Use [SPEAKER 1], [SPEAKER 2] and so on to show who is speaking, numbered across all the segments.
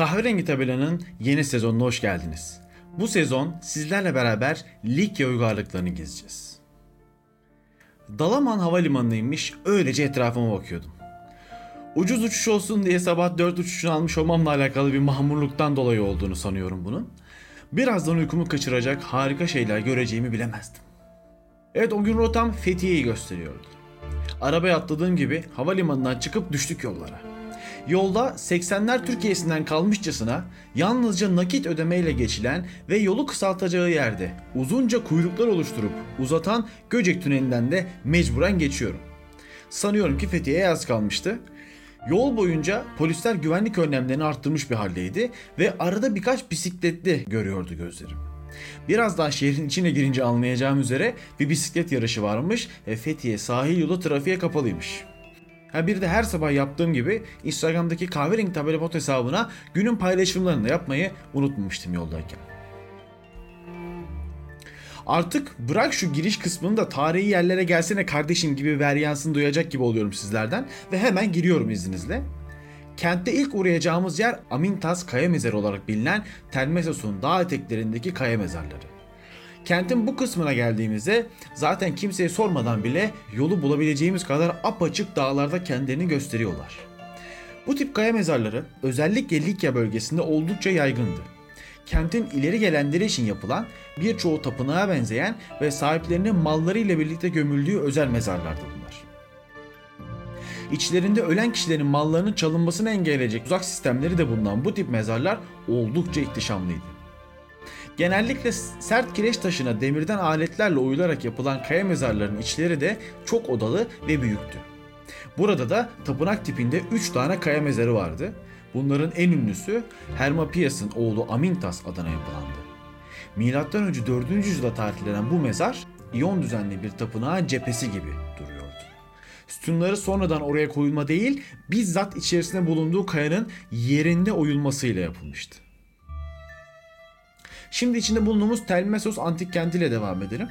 [SPEAKER 1] Kahverengi Tabela'nın yeni sezonuna hoş geldiniz. Bu sezon sizlerle beraber Likya uygarlıklarını gezeceğiz. Dalaman Havalimanı'na inmiş öylece etrafıma bakıyordum. Ucuz uçuş olsun diye sabah 4 uçuşunu almış olmamla alakalı bir mahmurluktan dolayı olduğunu sanıyorum bunun. Birazdan uykumu kaçıracak harika şeyler göreceğimi bilemezdim. Evet o gün rotam Fethiye'yi gösteriyordu. Arabaya atladığım gibi havalimanından çıkıp düştük yollara. Yolda 80'ler Türkiye'sinden kalmışçasına yalnızca nakit ödemeyle geçilen ve yolu kısaltacağı yerde uzunca kuyruklar oluşturup uzatan Göcek Tüneli'nden de mecburen geçiyorum. Sanıyorum ki Fethiye'ye az kalmıştı. Yol boyunca polisler güvenlik önlemlerini arttırmış bir haldeydi ve arada birkaç bisikletli görüyordu gözlerim. Birazdan şehrin içine girince anlayacağım üzere bir bisiklet yarışı varmış ve Fethiye sahil yolu trafiğe kapalıymış. Ha bir de her sabah yaptığım gibi Instagram'daki kahverengi tabela bot hesabına günün paylaşımlarını da yapmayı unutmamıştım yoldayken. Artık bırak şu giriş kısmını da tarihi yerlere gelsene kardeşim gibi veryansını duyacak gibi oluyorum sizlerden ve hemen giriyorum izninizle. Kentte ilk uğrayacağımız yer Amintas Kaya Mezarı olarak bilinen Telmesos'un dağ eteklerindeki kaya mezarları. Kentin bu kısmına geldiğimizde zaten kimseye sormadan bile yolu bulabileceğimiz kadar apaçık dağlarda kendilerini gösteriyorlar. Bu tip kaya mezarları özellikle Likya bölgesinde oldukça yaygındı. Kentin ileri gelenleri için yapılan birçoğu tapınağa benzeyen ve sahiplerinin malları ile birlikte gömüldüğü özel mezarlardı bunlar. İçlerinde ölen kişilerin mallarının çalınmasını engelleyecek uzak sistemleri de bulunan bu tip mezarlar oldukça ihtişamlıydı. Genellikle sert kireç taşına demirden aletlerle oyularak yapılan kaya mezarlarının içleri de çok odalı ve büyüktü. Burada da tapınak tipinde 3 tane kaya mezarı vardı. Bunların en ünlüsü Hermapias'ın oğlu Amintas adına yapılandı. Milattan önce 4. yüzyılda tarihlenen bu mezar İyon düzenli bir tapınağın cephesi gibi duruyordu. Sütunları sonradan oraya koyulma değil, bizzat içerisinde bulunduğu kayanın yerinde oyulmasıyla yapılmıştı. Şimdi içinde bulunduğumuz Telmesos antik kentiyle devam edelim.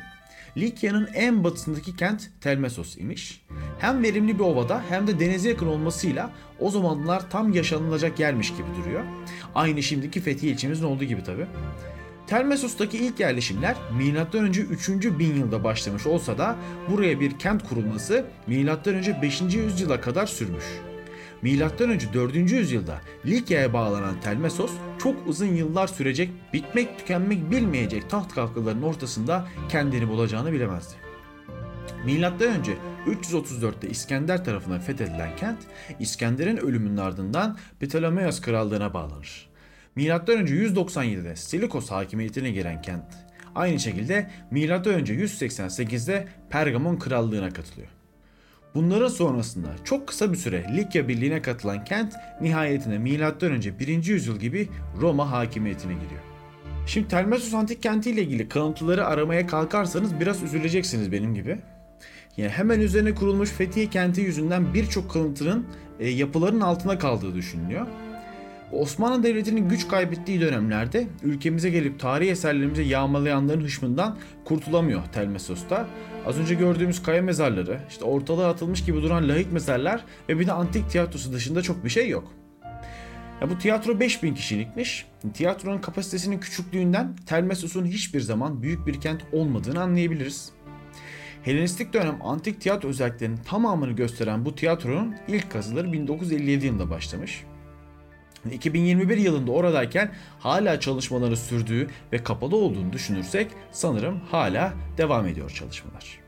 [SPEAKER 1] Likya'nın en batısındaki kent Telmesos imiş. Hem verimli bir ovada hem de denize yakın olmasıyla o zamanlar tam yaşanılacak yermiş gibi duruyor. Aynı şimdiki Fethiye ilçemizin olduğu gibi tabi. Telmesos'taki ilk yerleşimler M.Ö. 3. bin yılda başlamış olsa da buraya bir kent kurulması M.Ö. 5. yüzyıla kadar sürmüş. Önce 4. yüzyılda Likya'ya bağlanan Telmesos çok uzun yıllar sürecek, bitmek tükenmek bilmeyecek taht kavgalarının ortasında kendini bulacağını bilemezdi. Önce 334'te İskender tarafından fethedilen kent, İskender'in ölümünün ardından Ptolemaios krallığına bağlanır. Önce 197'de Silikos hakimiyetine giren kent, aynı şekilde önce 188'de Pergamon krallığına katılıyor. Bunların sonrasında çok kısa bir süre Likya Birliği'ne katılan kent nihayetinde M.Ö. 1. yüzyıl gibi Roma hakimiyetine giriyor. Şimdi Telmesos antik kenti ile ilgili kalıntıları aramaya kalkarsanız biraz üzüleceksiniz benim gibi. Yani hemen üzerine kurulmuş Fethiye kenti yüzünden birçok kalıntının e, yapıların altına kaldığı düşünülüyor. Osmanlı Devleti'nin güç kaybettiği dönemlerde ülkemize gelip tarihi eserlerimize yağmalayanların hışmından kurtulamıyor Telmesos'ta. Az önce gördüğümüz kaya mezarları, işte ortalığa atılmış gibi duran lahit mezarlar ve bir de antik tiyatrosu dışında çok bir şey yok. Ya bu tiyatro 5000 kişilikmiş. Tiyatronun kapasitesinin küçüklüğünden Telmesos'un hiçbir zaman büyük bir kent olmadığını anlayabiliriz. Helenistik dönem antik tiyatro özelliklerinin tamamını gösteren bu tiyatronun ilk kazıları 1957 yılında başlamış. 2021 yılında oradayken hala çalışmaları sürdüğü ve kapalı olduğunu düşünürsek sanırım hala devam ediyor çalışmalar.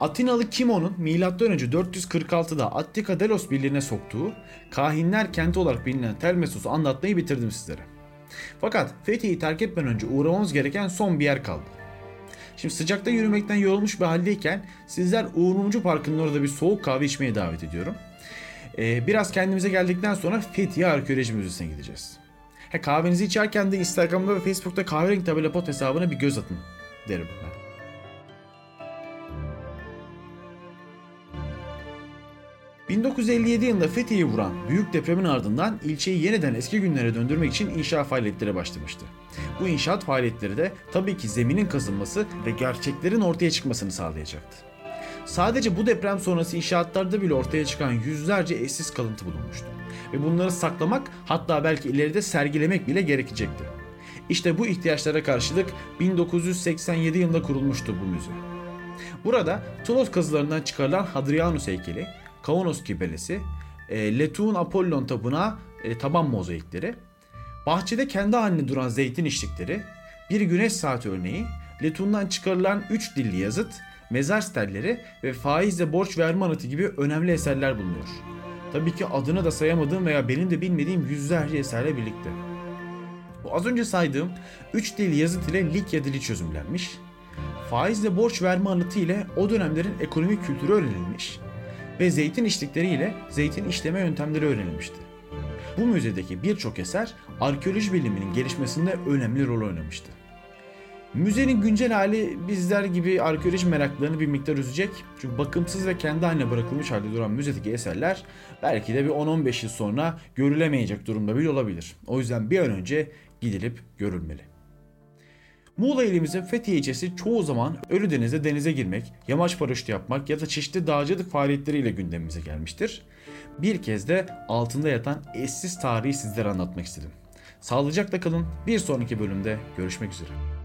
[SPEAKER 1] Atinalı Kimon'un M.Ö. 446'da Attika Delos birliğine soktuğu kahinler kenti olarak bilinen Telmesos'u anlatmayı bitirdim sizlere. Fakat Fethiye'yi terk etmeden önce uğramamız gereken son bir yer kaldı. Şimdi sıcakta yürümekten yorulmuş bir haldeyken sizler Uğur Mumcu Parkı'nın orada bir soğuk kahve içmeye davet ediyorum. Ee, biraz kendimize geldikten sonra Fethiye Arkeoloji Müzesi'ne gideceğiz. He, kahvenizi içerken de Instagram'da ve Facebook'ta kahverengi tabela pot hesabına bir göz atın derim ben. ...1957 yılında Fethiye'yi vuran büyük depremin ardından ilçeyi yeniden eski günlere döndürmek için inşaat faaliyetleri başlamıştı. Bu inşaat faaliyetleri de tabii ki zeminin kazınması ve gerçeklerin ortaya çıkmasını sağlayacaktı. Sadece bu deprem sonrası inşaatlarda bile ortaya çıkan yüzlerce eşsiz kalıntı bulunmuştu. ve bunları saklamak hatta belki ileride sergilemek bile gerekecekti. İşte bu ihtiyaçlara karşılık 1987 yılında kurulmuştu bu müze. Burada Tulos kazılarından çıkarılan Hadrianus heykeli, Kaunos kibelesi, e, Letun Apollon tapınağı e, taban mozaikleri, bahçede kendi halinde duran zeytin işlikleri, bir güneş saati örneği, Letun'dan çıkarılan 3 dilli yazıt, mezar stelleri ve faizle borç verme anıtı gibi önemli eserler bulunuyor. Tabii ki adını da sayamadığım veya benim de bilmediğim yüzlerce eserle birlikte. Bu az önce saydığım 3 dil yazıt ile Likya dili çözümlenmiş. Faizle borç verme anıtı ile o dönemlerin ekonomik kültürü öğrenilmiş ve zeytin işlikleri ile zeytin işleme yöntemleri öğrenilmişti. Bu müzedeki birçok eser arkeoloji biliminin gelişmesinde önemli rol oynamıştı. Müzenin güncel hali bizler gibi arkeoloji meraklarını bir miktar üzecek. Çünkü bakımsız ve kendi haline bırakılmış halde duran müzedeki eserler belki de bir 10-15 yıl sonra görülemeyecek durumda bile olabilir. O yüzden bir an önce gidilip görülmeli. Muğla ilimizin Fethiye ilçesi çoğu zaman Ölüdeniz'de denize girmek, yamaç paraşütü yapmak ya da çeşitli dağcılık faaliyetleriyle gündemimize gelmiştir. Bir kez de altında yatan eşsiz tarihi sizlere anlatmak istedim. Sağlıcakla kalın. Bir sonraki bölümde görüşmek üzere.